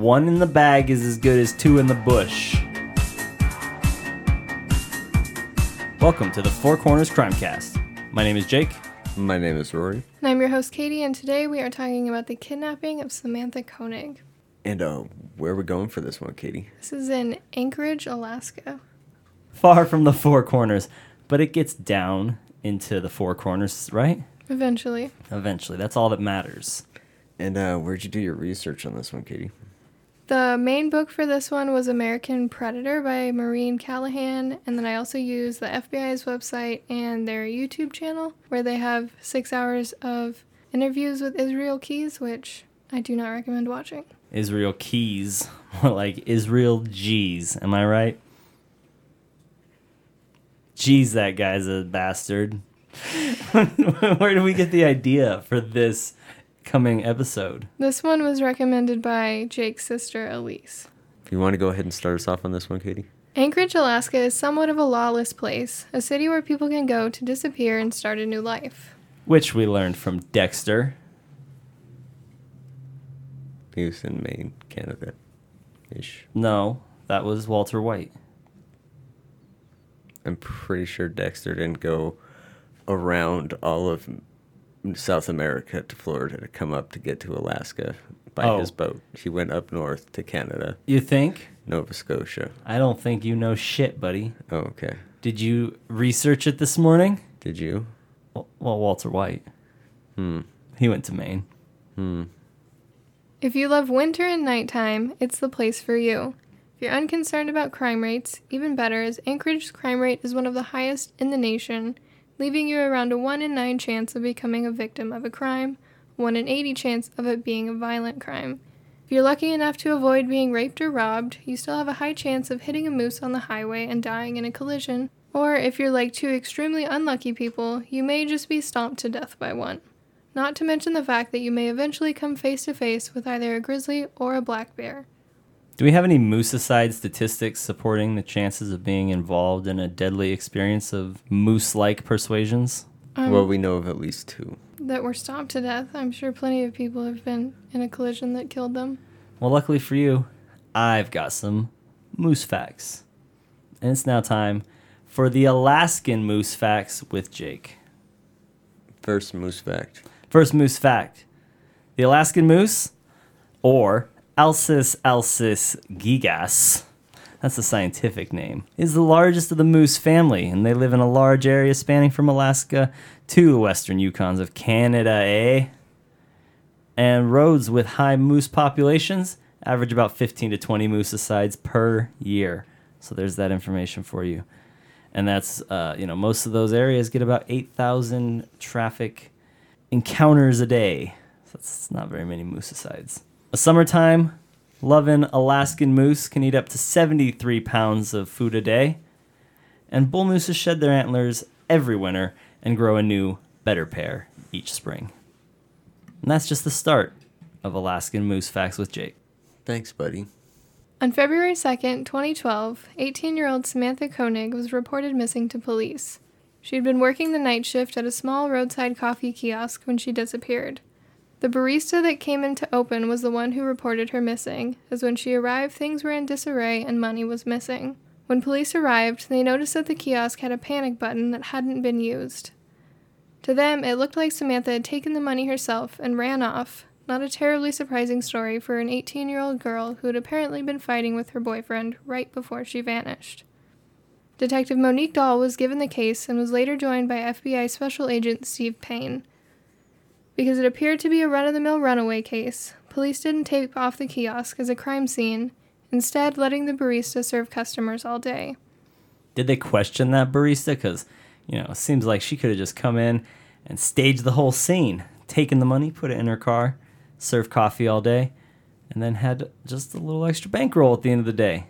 One in the bag is as good as two in the bush. Welcome to the Four Corners Crimecast. My name is Jake. My name is Rory. And I'm your host, Katie, and today we are talking about the kidnapping of Samantha Koenig. And uh, where are we going for this one, Katie? This is in Anchorage, Alaska. Far from the Four Corners, but it gets down into the Four Corners, right? Eventually. Eventually. That's all that matters. And uh, where'd you do your research on this one, Katie? The main book for this one was American Predator by Maureen Callahan, and then I also used the FBI's website and their YouTube channel where they have six hours of interviews with Israel Keys, which I do not recommend watching. Israel Keys, more like Israel G's. Am I right? Jeez, that guy's a bastard. Where do we get the idea for this coming episode? This one was recommended by Jake's sister, Elise. If you want to go ahead and start us off on this one, Katie? Anchorage, Alaska is somewhat of a lawless place, a city where people can go to disappear and start a new life. Which we learned from Dexter. He was in Maine, Canada ish. No, that was Walter White. I'm pretty sure Dexter didn't go around all of South America to Florida to come up to get to Alaska by Oh. his boat. He went up north to Canada, You think? Nova Scotia. I don't think you know shit, buddy. Oh, okay. Did you research it this morning? Did you? Well, well, Walter White. Hmm. He went to Maine. Hmm. If you love winter and nighttime, it's the place for you. If you're unconcerned about crime rates, even better, as Anchorage's crime rate is one of the highest in the nation, leaving you around a 1 in 9 chance of becoming a victim of a crime, 1 in 80 chance of it being a violent crime. If you're lucky enough to avoid being raped or robbed, you still have a high chance of hitting a moose on the highway and dying in a collision. Or if you're like two extremely unlucky people, you may just be stomped to death by one. Not to mention the fact that you may eventually come face to face with either a grizzly or a black bear. Do we have any moosicide statistics supporting the chances of being involved in a deadly experience of moose like persuasions? Um, well, we know of at least two. that were stomped to death. I'm sure plenty of people have been in a collision that killed them. Well, luckily for you, I've got some moose facts. And it's now time for the Alaskan moose facts with Jake. First moose fact. First moose fact the Alaskan moose, or Alces alces gigas, that's the scientific name, is the largest of the moose family, and they live in a large area spanning from Alaska to the western Yukons of Canada, eh? And roads with high moose populations average about 15 to 20 moosicides per year. So there's that information for you. And that's, uh, you know, most of those areas get about 8,000 traffic encounters a day. So that's not very many moosicides. A summertime, loving Alaskan moose can eat up to 73 pounds of food a day. And bull mooses shed their antlers every winter and grow a new, better pair each spring. And that's just the start of Alaskan Moose Facts with Jake. Thanks, buddy. On February 2nd, 2012, 18 year old Samantha Koenig was reported missing to police. She had been working the night shift at a small roadside coffee kiosk when she disappeared. The barista that came in to open was the one who reported her missing, as when she arrived, things were in disarray and money was missing. When police arrived, they noticed that the kiosk had a panic button that hadn't been used. To them, it looked like Samantha had taken the money herself and ran off. Not a terribly surprising story for an 18 year old girl who had apparently been fighting with her boyfriend right before she vanished. Detective Monique Doll was given the case and was later joined by FBI Special Agent Steve Payne. Because it appeared to be a run of the mill runaway case, police didn't tape off the kiosk as a crime scene, instead, letting the barista serve customers all day. Did they question that barista? Because, you know, it seems like she could have just come in and staged the whole scene, taken the money, put it in her car, served coffee all day, and then had just a little extra bankroll at the end of the day.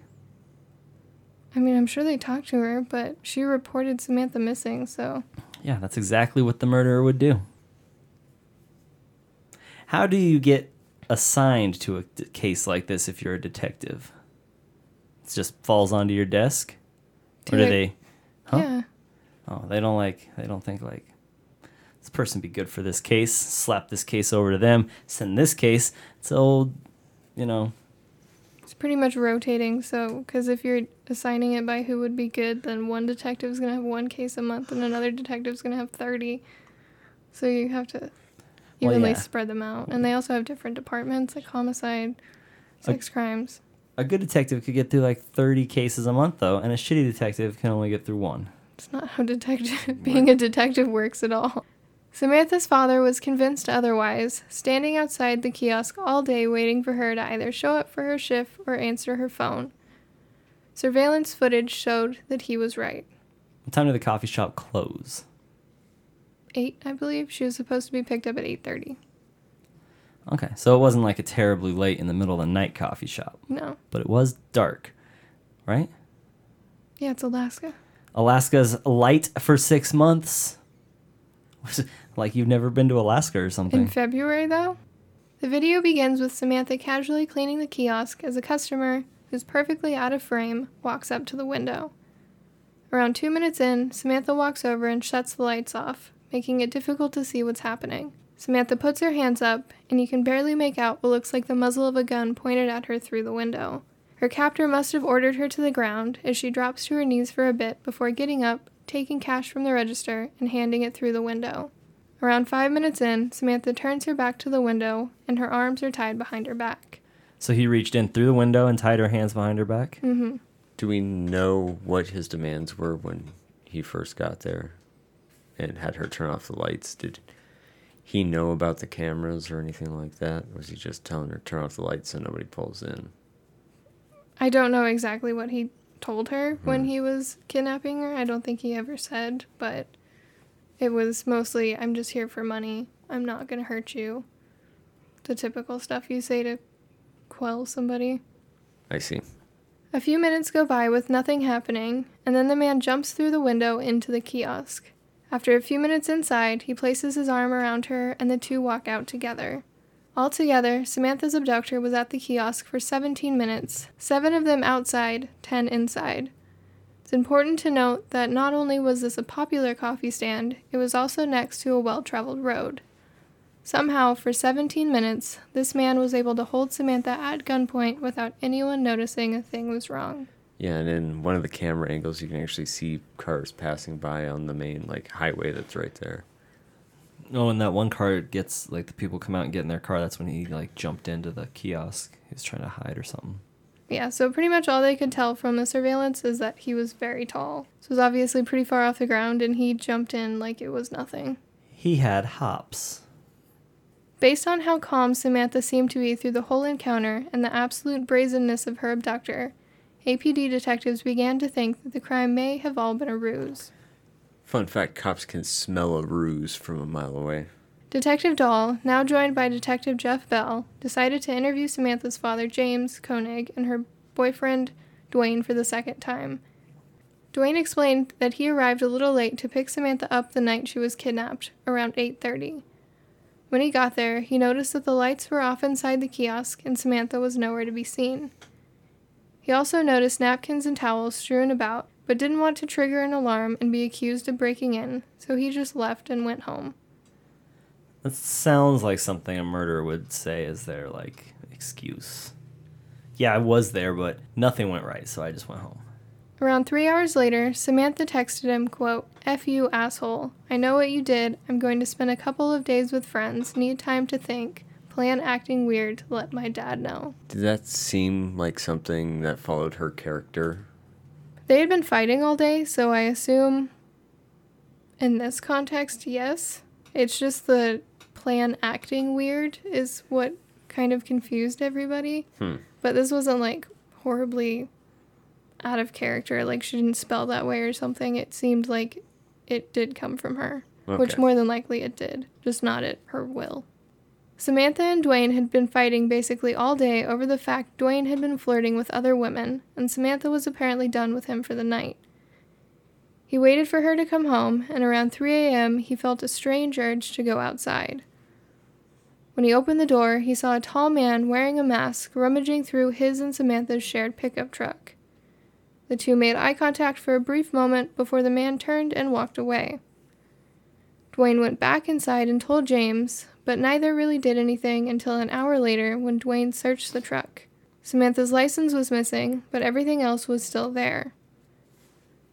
I mean, I'm sure they talked to her, but she reported Samantha missing, so Yeah, that's exactly what the murderer would do. How do you get assigned to a d- case like this if you're a detective? It just falls onto your desk? To or do they Huh? yeah. Oh, they don't like they don't think like this person be good for this case, slap this case over to them, send this case to old, you know, It's pretty much rotating, so because if you're assigning it by who would be good, then one detective's gonna have one case a month, and another detective's gonna have thirty. So you have to Well, evenly yeah. spread them out, and they also have different departments like homicide, sex crimes. A good detective could get through like 30 cases a month, though, and a shitty detective can only get through one. It's not how detective being a detective works at all. Samantha's father was convinced otherwise, standing outside the kiosk all day waiting for her to either show up for her shift or answer her phone. Surveillance footage showed that he was right. What time did the coffee shop close? 8, I believe. She was supposed to be picked up at 8:30. Okay, so it wasn't like a terribly late in the middle of the night coffee shop, No. but it was dark, right? Yeah, it's Alaska. Alaska's light for six months. like you've never been to Alaska or something. In. February, though, the video begins with Samantha casually cleaning the kiosk as a customer, who's perfectly out of frame, walks up to the window. Around two minutes in, Samantha walks over and shuts the lights off, making it difficult to see what's happening. Samantha puts her hands up, and you can barely make out what looks like the muzzle of a gun pointed at her through the window. Her captor must have ordered her to the ground as she drops to her knees for a bit before getting up, taking cash from the register, and handing it through the window. Around five minutes in, Samantha turns her back to the window, and her arms are tied behind her back. so he reached in through the window and tied her hands behind her back. Mm-hmm. Do we know what his demands were when he first got there and had her turn off the lights? Did he know about the cameras or anything like that? Or was he just telling her to turn off the lights so nobody pulls in? I don't know exactly what he told her when hmm. he was kidnapping her. I don't think he ever said, but it was mostly, I'm just here for money. I'm not going to hurt you. The typical stuff you say to quell somebody. I see. A few minutes go by with nothing happening, and then the man jumps through the window into the kiosk. After a few minutes inside, he places his arm around her, and the two walk out together. Altogether, Samantha's abductor was at the kiosk for 17 minutes, seven of them outside, 10 inside. It's important to note that not only was this a popular coffee stand, it was also next to a well traveled road. Somehow, for 17 minutes, this man was able to hold Samantha at gunpoint without anyone noticing a thing was wrong. Yeah, and in one of the camera angles, you can actually see cars passing by on the main like highway that's right there. Oh, and that one car gets like the people come out and get in their car. That's when he like jumped into the kiosk. He was trying to hide or something. Yeah, so pretty much all they could tell from the surveillance is that he was very tall. So it was obviously pretty far off the ground, and he jumped in like it was nothing. He had hops. Based on how calm Samantha seemed to be through the whole encounter and the absolute brazenness of her abductor, APD detectives began to think that the crime may have all been a ruse. Fun fact cops can smell a ruse from a mile away. Detective Doll, now joined by Detective Jeff Bell, decided to interview Samantha's father, James Koenig, and her boyfriend, Dwayne, for the second time. Dwayne explained that he arrived a little late to pick Samantha up the night she was kidnapped, around 8:30. When he got there, he noticed that the lights were off inside the kiosk and Samantha was nowhere to be seen. He also noticed napkins and towels strewn about, but didn't want to trigger an alarm and be accused of breaking in, so he just left and went home. That sounds like something a murderer would say as their like excuse. Yeah, I was there, but nothing went right, so I just went home. Around three hours later, Samantha texted him, quote, F you, asshole. I know what you did. I'm going to spend a couple of days with friends. Need time to think. Plan acting weird to let my dad know. Did that seem like something that followed her character? They had been fighting all day, so I assume in this context, yes. It's just the plan acting weird is what kind of confused everybody. Hmm. But this wasn't like horribly out of character, like she didn't spell that way or something. It seemed like it did come from her, which more than likely it did, just not at her will. Samantha and Dwayne had been fighting basically all day over the fact Dwayne had been flirting with other women, and Samantha was apparently done with him for the night. He waited for her to come home, and around 3 a.m., he felt a strange urge to go outside. When he opened the door, he saw a tall man wearing a mask rummaging through his and Samantha's shared pickup truck. The two made eye contact for a brief moment before the man turned and walked away. Dwayne went back inside and told James, but neither really did anything until an hour later when Dwayne searched the truck. Samantha's license was missing, but everything else was still there.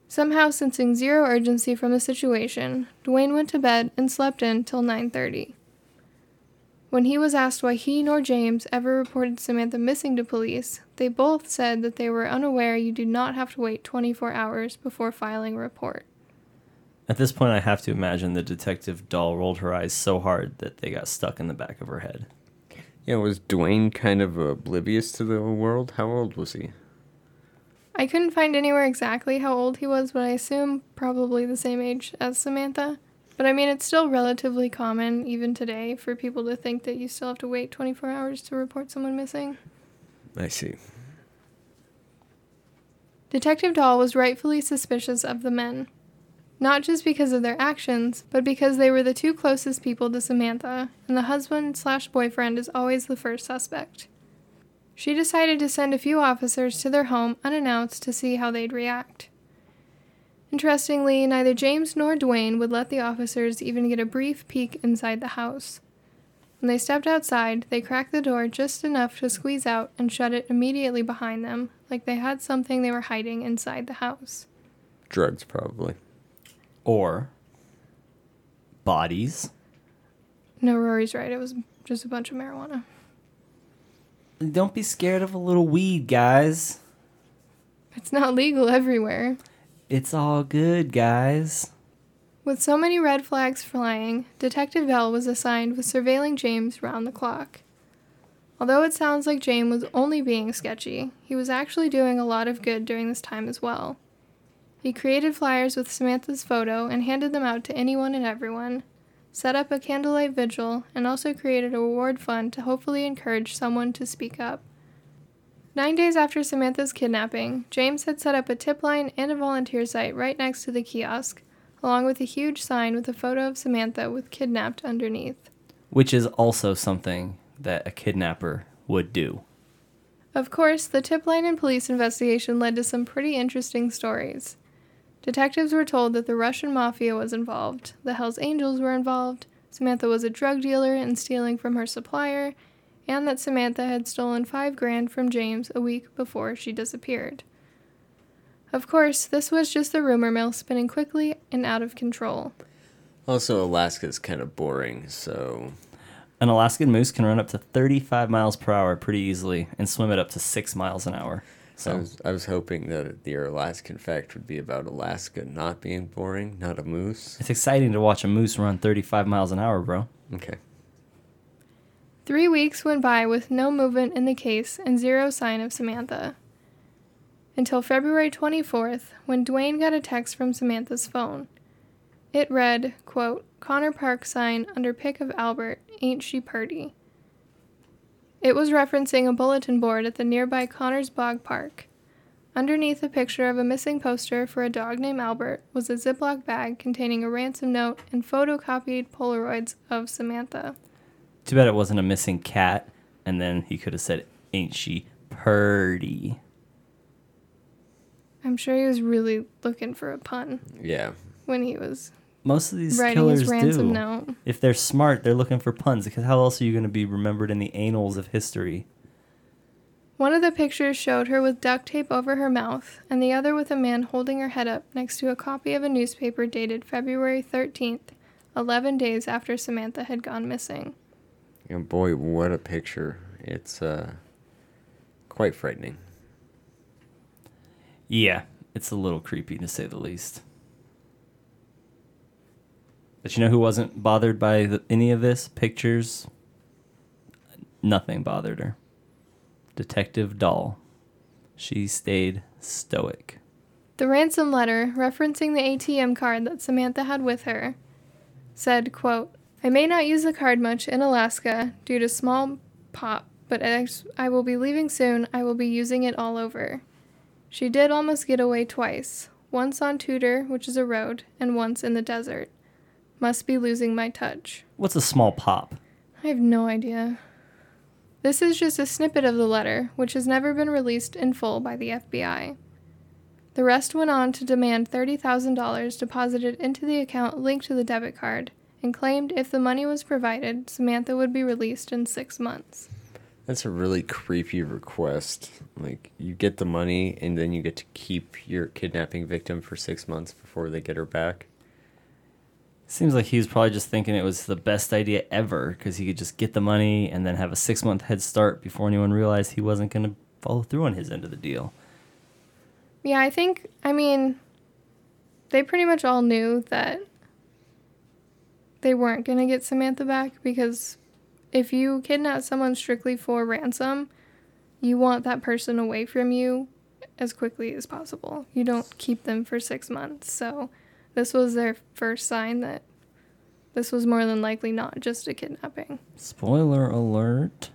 Somehow sensing zero urgency from the situation, Dwayne went to bed and slept in till 9:30. When he was asked why he nor James ever reported Samantha missing to police, they both said that they were unaware you do not have to wait 24 hours before filing a report. At this point, I have to imagine the detective doll rolled her eyes so hard that they got stuck in the back of her head. Yeah, was Dwayne kind of oblivious to the world? How old was he? I couldn't find anywhere exactly how old he was, but I assume probably the same age as Samantha. But I mean, it's still relatively common, even today, for people to think that you still have to wait 24 hours to report someone missing. I see. Detective Doll was rightfully suspicious of the men. Not just because of their actions, but because they were the two closest people to Samantha, and the husband slash boyfriend is always the first suspect. She decided to send a few officers to their home unannounced to see how they'd react. Interestingly, neither James nor Dwayne would let the officers even get a brief peek inside the house. When they stepped outside, they cracked the door just enough to squeeze out and shut it immediately behind them, like they had something they were hiding inside the house. Drugs, probably. Or bodies. No, Rory's right. It was just a bunch of marijuana. Don't be scared of a little weed, guys. It's not legal everywhere. It's all good, guys. With so many red flags flying, Detective Bell was assigned with surveilling James round the clock. Although it sounds like James was only being sketchy, he was actually doing a lot of good during this time as well. He created flyers with Samantha's photo and handed them out to anyone and everyone, set up a candlelight vigil, and also created a reward fund to hopefully encourage someone to speak up. Nine days after Samantha's kidnapping, James had set up a tip line and a volunteer site right next to the kiosk, along with a huge sign with a photo of Samantha with kidnapped underneath. Which is also something that a kidnapper would do. Of course, the tip line and police investigation led to some pretty interesting stories. Detectives were told that the Russian mafia was involved, the Hells Angels were involved, Samantha was a drug dealer and stealing from her supplier, and that Samantha had stolen five grand from James a week before she disappeared. Of course, this was just the rumor mill spinning quickly and out of control. Also, Alaska's kind of boring, so An Alaskan moose can run up to 35 miles per hour pretty easily and swim at up to 6 miles an hour. I So, was I was hoping that the Alaskan fact would be about Alaska not being boring, not a moose. it's exciting to watch a moose run 35 miles an hour, bro. Okay. Three weeks went by with no movement in the case and zero sign of Samantha. Until February 24th, when Dwayne got a text from Samantha's phone. It read, quote, Connor Park sign under pick of Albert, ain't she purty? It was referencing a bulletin board at the nearby Connors Bog Park. Underneath a picture of a missing poster for a dog named Albert was a Ziploc bag containing a ransom note and photocopied Polaroids of Samantha. Too bad it wasn't a missing cat, and then he could have said, Ain't she purty? I'm sure he was really looking for a pun Yeah. when he was Most of these writing killers his ransom do. note. If they're smart, they're looking for puns because how else are you going to be remembered in the annals of history? One of the pictures showed her with duct tape over her mouth, and the other with a man holding her head up next to a copy of a newspaper dated February 13th, 11 days after Samantha had gone missing. And boy, what a picture. It's uh quite frightening. Yeah, it's a little creepy to say the least. But you know who wasn't bothered by the, any of this? Pictures. Nothing bothered her. Detective Doll. She stayed stoic. The ransom letter, referencing the ATM card that Samantha had with her, said, quote, I may not use the card much in Alaska due to small pop, but as I will be leaving soon, I will be using it all over. She did almost get away twice, once on Tudor, which is a road, and once in the desert. Must be losing my touch. What's a small pop? I have no idea. This is just a snippet of the letter, which has never been released in full by the FBI. The rest went on to demand $30,000 deposited into the account linked to the debit card and claimed if the money was provided, Samantha would be released in six months. That's a really creepy request. Like you get the money and then you get to keep your kidnapping victim for six months before they get her back. Seems like he was probably just thinking it was the best idea ever because he could just get the money and then have a six month head start before anyone realized he wasn't going to follow through on his end of the deal. Yeah, I think, I mean, they pretty much all knew that they weren't going to get Samantha back because if you kidnap someone strictly for ransom, you want that person away from you as quickly as possible. You don't keep them for six months. So this was their first sign that this was more than likely not just a kidnapping. Spoiler alert.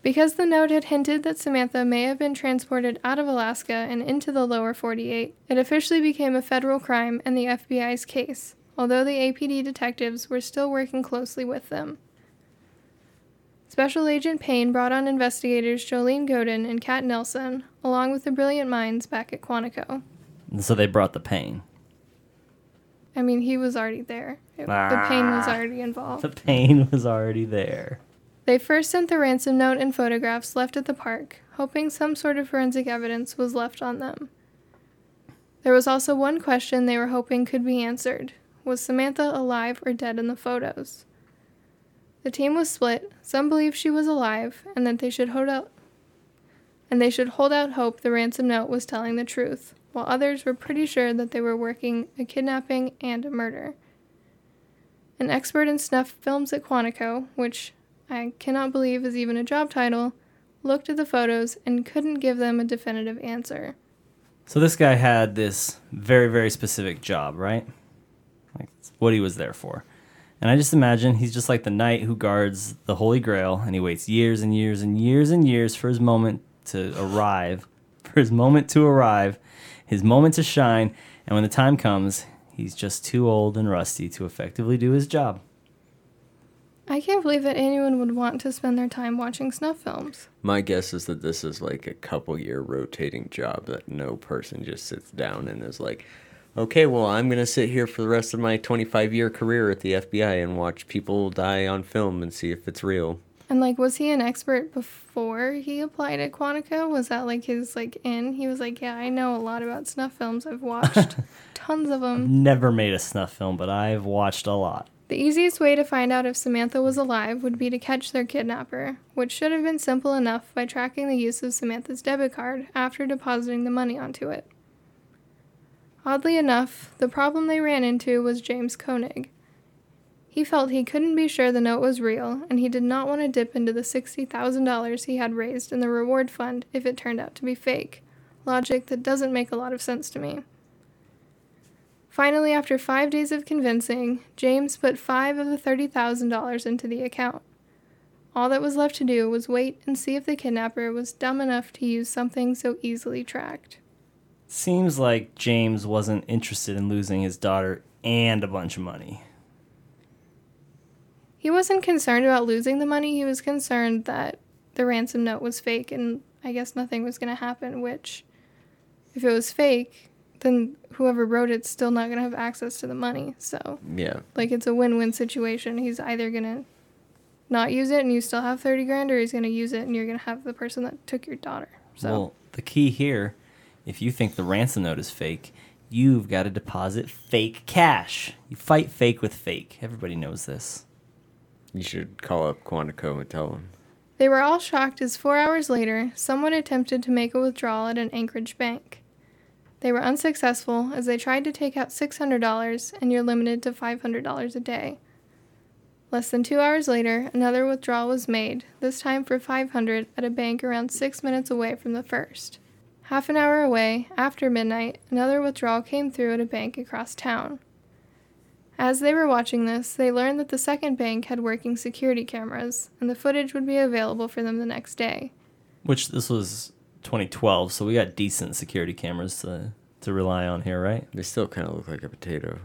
Because the note had hinted that Samantha may have been transported out of Alaska and into the lower 48, it officially became a federal crime and the FBI's case, although the APD detectives were still working closely with them. Special Agent Payne brought on investigators Jolene Goeden and Kat Nelson, along with the brilliant minds back at Quantico. So they brought the pain. I mean, he was already there. It- the pain was ah. already involved. The pain was already there. They first sent the ransom note and photographs left at the park, hoping some sort of forensic evidence was left on them. There was also one question they were hoping could be answered Was Samantha alive or dead in the photos? The team was split. Some believed she was alive and that they should hold out and they should hold out hope the ransom note was telling the truth, while others were pretty sure that they were working a kidnapping and a murder. An expert in snuff films at Quantico, which I cannot believe is even a job title, looked at the photos and couldn't give them a definitive answer. So this guy had this very, very specific job, right? Like what he was there for. And I just imagine he's just like the knight who guards the Holy Grail and he waits years and years and years and years for his moment to arrive, for his moment to arrive, his moment to shine, and when the time comes, he's just too old and rusty to effectively do his job. I can't believe that anyone would want to spend their time watching snuff films. My guess is that this is like a couple year rotating job that no person just sits down and is like, okay, well, I'm going to sit here for the rest of my 25 year career at the FBI and watch people die on film and see if it's real. And like, was he an expert before he applied at Quantico? Was that like his like in? He was like, yeah, I know a lot about snuff films. I've watched tons of them. Never made a snuff film, but I've watched a lot. The easiest way to find out if Samantha was alive would be to catch their kidnapper, which should have been simple enough by tracking the use of Samantha's debit card after depositing the money onto it. Oddly enough, the problem they ran into was James Koenig. He felt he couldn't be sure the note was real, and he did not want to dip into the $60,000 he had raised in the reward fund if it turned out to be fake. Logic that doesn't make a lot of sense to me. Finally, after five days of convincing, James put five of the $30,000 into the account. All that was left to do was wait and see if the kidnapper was dumb enough to use something so easily tracked. Seems like James wasn't interested in losing his daughter and a bunch of money. He wasn't concerned about losing the money, he was concerned that the ransom note was fake and I guess nothing was going to happen, which, if it was fake, then whoever wrote it's still not going to have access to the money. So, Yeah. like, it's a win win situation. He's either going to not use it and you still have 30 grand, or he's going to use it and you're going to have the person that took your daughter. So, Well, the key here, if you think the ransom note is fake, you've got to deposit fake cash. You fight fake with fake. Everybody knows this. You should call up Quantico and tell them. They were all shocked as four hours later, someone attempted to make a withdrawal at an Anchorage bank. They were unsuccessful as they tried to take out $600 and you're limited to $500 a day. Less than two hours later, another withdrawal was made, this time for 500 at a bank around six minutes away from the first. Half an hour away, after midnight, another withdrawal came through at a bank across town. As they were watching this, they learned that the second bank had working security cameras, and the footage would be available for them the next day. Which this was 2012, so we got decent security cameras to, to rely on here, right? They still kind of look like a potato.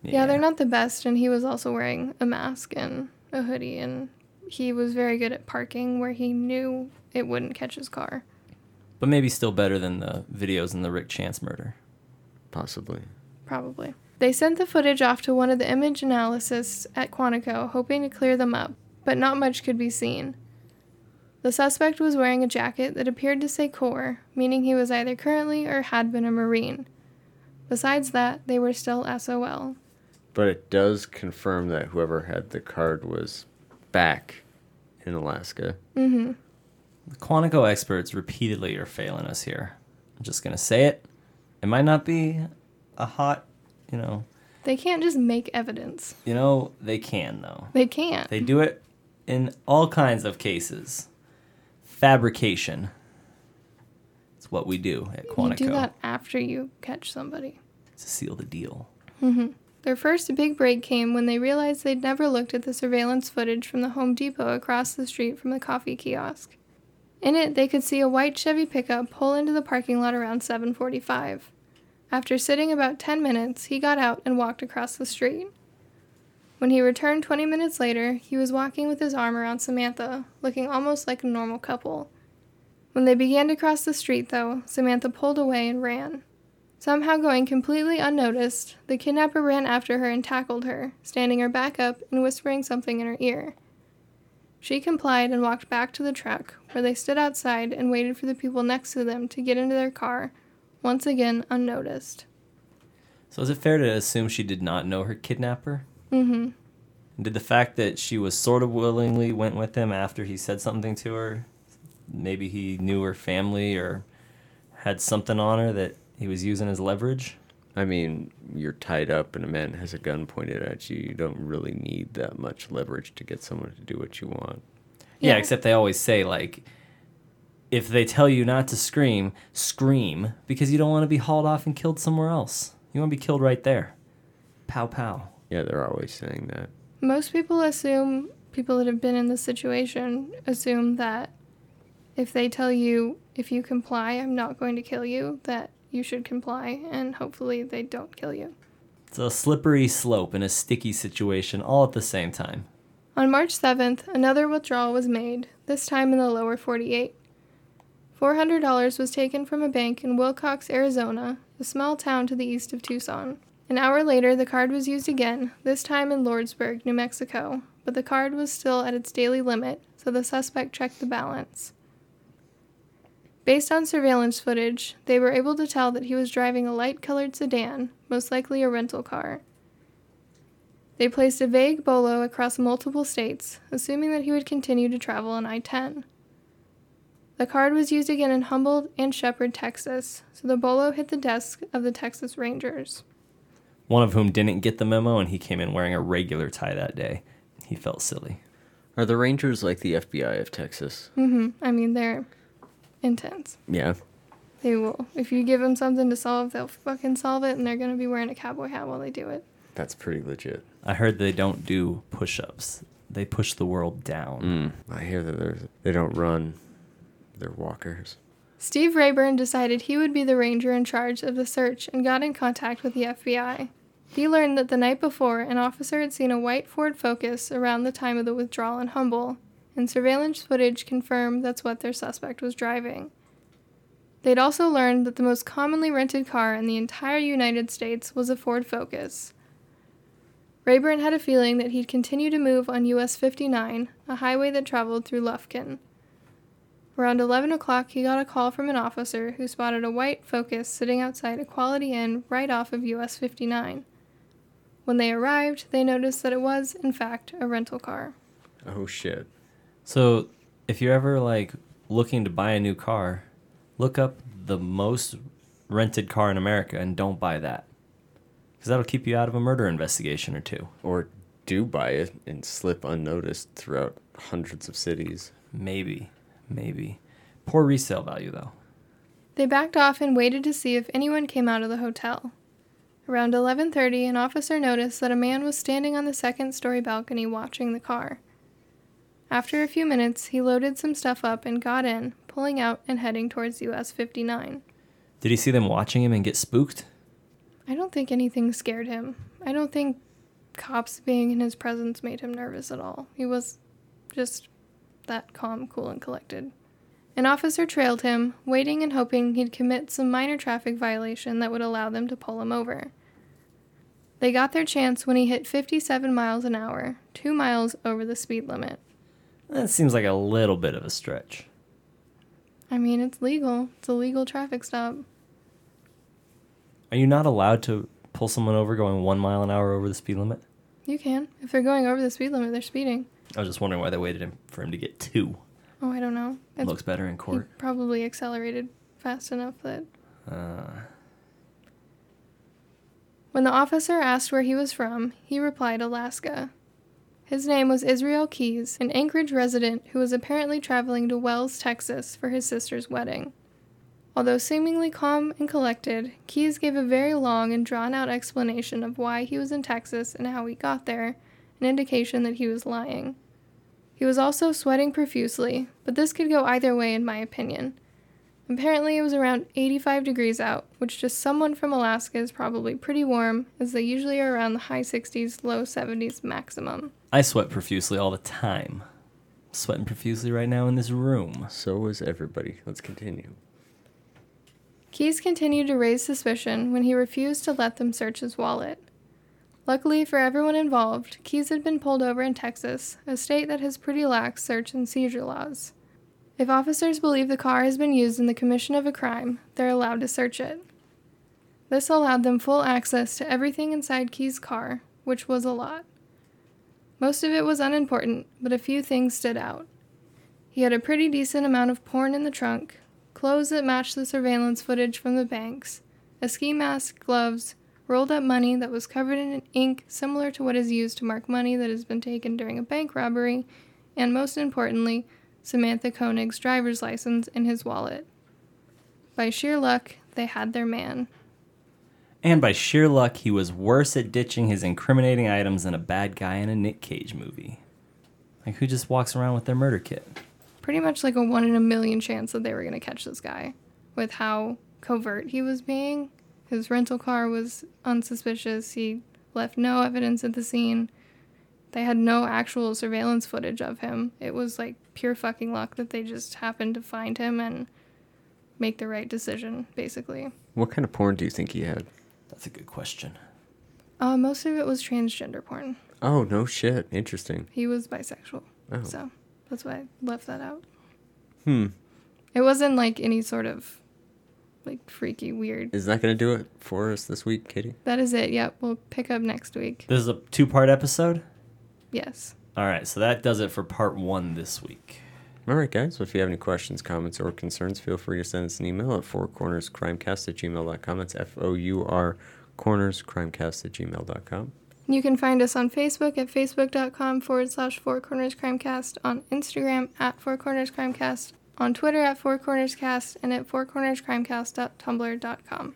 Yeah. they're not the best, and he was also wearing a mask and a hoodie, and he was very good at parking where he knew it wouldn't catch his car. But maybe still better than the videos in the Rick Chance murder. Possibly. Probably. They sent the footage off to one of the image analysts at Quantico, hoping to clear them up, but not much could be seen. The suspect was wearing a jacket that appeared to say Corps, meaning he was either currently or had been a Marine. Besides that, they were still SOL. But it does confirm that whoever had the card was back in Alaska. Mm-hmm. The Quantico experts repeatedly are failing us here. I'm just gonna say it. It might not be a hot, you know, They can't just make evidence. you know, they can though. They can't. They do it in all kinds of cases. Fabrication. It's what we do at Quantico. you do that after you catch somebody. to seal the deal. Mm-hmm. Their first big break came when they realized they'd never looked at the surveillance footage from the Home Depot across the street from the coffee kiosk. In it, they could see a white Chevy pickup pull into the parking lot around 7:45. After sitting about 10 minutes, he got out and walked across the street. When he returned 20 minutes later, he was walking with his arm around Samantha, looking almost like a normal couple. When they began to cross the street, though, Samantha pulled away and ran. Somehow going completely unnoticed, the kidnapper ran after her and tackled her, standing her back up and whispering something in her ear. She complied and walked back to the truck, where they stood outside and waited for the people next to them to get into their car, once again unnoticed. So is it fair to assume she did not know her kidnapper? Mm-hmm. Did the fact that she was sort of willingly went with him after he said something to her, maybe he knew her family or had something on her that he was using as leverage? I mean, you're tied up and a man has a gun pointed at you. You don't really need that much leverage to get someone to do what you want. Yeah, Yeah. except they always say like if they tell you not to scream, scream because you don't want to be hauled off and killed somewhere else. You want to be killed right there. Pow pow. Yeah, they're always saying that. Most people assume, people that have been in this situation assume that if they tell you, if you comply, I'm not going to kill you, that you should comply, and hopefully they don't kill you. It's a slippery slope in a sticky situation all at the same time. On March 7th, another withdrawal was made, this time in the lower 48. $400 was taken from a bank in Willcox, Arizona, a small town to the east of Tucson. An hour later, the card was used again, this time in Lordsburg, New Mexico, but the card was still at its daily limit, so the suspect checked the balance. Based on surveillance footage, they were able to tell that he was driving a light colored sedan, most likely a rental car. They placed a vague bolo across multiple states, assuming that he would continue to travel on I 10. The card was used again in Humble and Shepherd, Texas, so the bolo hit the desk of the Texas Rangers. One of whom didn't get the memo and he came in wearing a regular tie that day. He felt silly. Are the Rangers like the FBI of Texas? Mm hmm I mean, they're intense. Yeah. They will. If you give them something to solve, they'll fucking solve it, and they're gonna be wearing a cowboy hat while they do it. That's pretty legit. I heard they don't do push ups, they push the world down. Mm. I hear that they're, they don't run. They're walkers. Steve Rayburn decided he would be the ranger in charge of the search and got in contact with the FBI. He learned that the night before, an officer had seen a white Ford Focus around the time of the withdrawal in Humble, and surveillance footage confirmed that's what their suspect was driving. They'd also learned that the most commonly rented car in the entire United States was a Ford Focus. Rayburn had a feeling that he'd continue to move on US 59, a highway that traveled through Lufkin. Around 11 o'clock, he got a call from an officer who spotted a white Focus sitting outside a Quality Inn right off of US 59. When they arrived, they noticed that it was, in fact, a rental car. Oh shit. So, if you're ever like looking to buy a new car, look up the most rented car in America and don't buy that. Because that'll keep you out of a murder investigation or two. Or do buy it and slip unnoticed throughout hundreds of cities. Maybe. Maybe. Poor resale value, though. They backed off and waited to see if anyone came out of the hotel. Around 11:30, an officer noticed that a man was standing on the second-story balcony watching the car. After a few minutes, he loaded some stuff up and got in, pulling out and heading towards US 59. Did he see them watching him and get spooked? I don't think anything scared him. I don't think cops being in his presence made him nervous at all. He was just that calm, cool, and collected. An officer trailed him, waiting and hoping he'd commit some minor traffic violation that would allow them to pull him over. They got their chance when he hit 57 miles an hour, two miles over the speed limit. That seems like a little bit of a stretch. I mean, it's legal. It's a legal traffic stop. Are you not allowed to pull someone over going one mile an hour over the speed limit? You can. If they're going over the speed limit, they're speeding. I was just wondering why they waited him for him to get two. Oh, I don't know. It's Looks better in he court. probably accelerated fast enough that Uh, When the officer asked where he was from, he replied Alaska. His name was Israel Keys, an Anchorage resident who was apparently traveling to Wells, Texas for his sister's wedding. Although seemingly calm and collected, Keys gave a very long and drawn out explanation of why he was in Texas and how he got there, an indication that he was lying. He was also sweating profusely, but this could go either way in my opinion. Apparently, it was around 85 degrees out, which to someone from Alaska is probably pretty warm, as they usually are around the high 60s, low 70s maximum. I sweat profusely all the time. Sweating profusely right now in this room. So is everybody. Let's continue. Keys continued to raise suspicion when he refused to let them search his wallet. Luckily for everyone involved, Keys had been pulled over in Texas, a state that has pretty lax search and seizure laws. If officers believe the car has been used in the commission of a crime, they're allowed to search it. This allowed them full access to everything inside Keys' car, which was a lot. Most of it was unimportant, but a few things stood out. He had a pretty decent amount of porn in the trunk, clothes that matched the surveillance footage from the banks, a ski mask, gloves, rolled up money that was covered in ink similar to what is used to mark money that has been taken during a bank robbery, and most importantly, Samantha Koenig's driver's license in his wallet. By sheer luck, they had their man. And by sheer luck, he was worse at ditching his incriminating items than a bad guy in a Nick Cage movie. Like, who just walks around with their murder kit? Pretty much like a one in a million chance that they were going to catch this guy with how covert he was being. His rental car was unsuspicious. He left no evidence at the scene. They had no actual surveillance footage of him. It was like pure fucking luck that they just happened to find him and make the right decision, basically. What kind of porn do you think he had? That's a good question. Uh, most of it was transgender porn. Oh, no shit. Interesting. He was bisexual. Oh. So that's why I left that out. Hmm. It wasn't like any sort of like freaky weird. Is that going to do it for us this week, Katie? That is it. Yep. We'll pick up next week. This is a two part episode? Yes. All right, so that does it for part one this week. All right, guys. So if you have any questions, comments, or concerns, feel free to send us an email at fourcornerscrimecast at gmail.com. That's F O U R cornerscrimecast at gmail.com. You can find us on Facebook at facebook.com forward slash Four Corners Crimecast, on Instagram at Four Corners Crimecast, on Twitter at Four Corners Cast, and at fourcornerscrimecast.tumblr.com.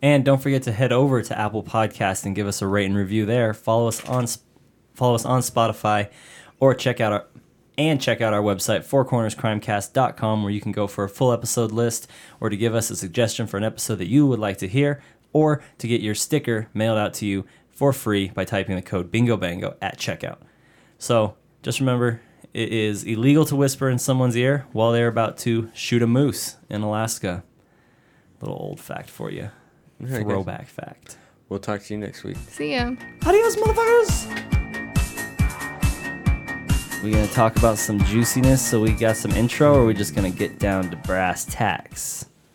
And don't forget to head over to Apple Podcast and give us a rate and review there. Follow us on follow us on Spotify or check out our and check out our website fourcornerscrimecast.com where you can go for a full episode list or to give us a suggestion for an episode that you would like to hear or to get your sticker mailed out to you for free by typing the code bingo bango at checkout. So, just remember it is illegal to whisper in someone's ear while they're about to shoot a moose in Alaska. Little old fact for you. All right, guys. Throwback fact. We'll talk to you next week. See ya. Adios, motherfuckers! We're gonna talk about some juiciness so we got some intro, or are we just gonna get down to brass tacks?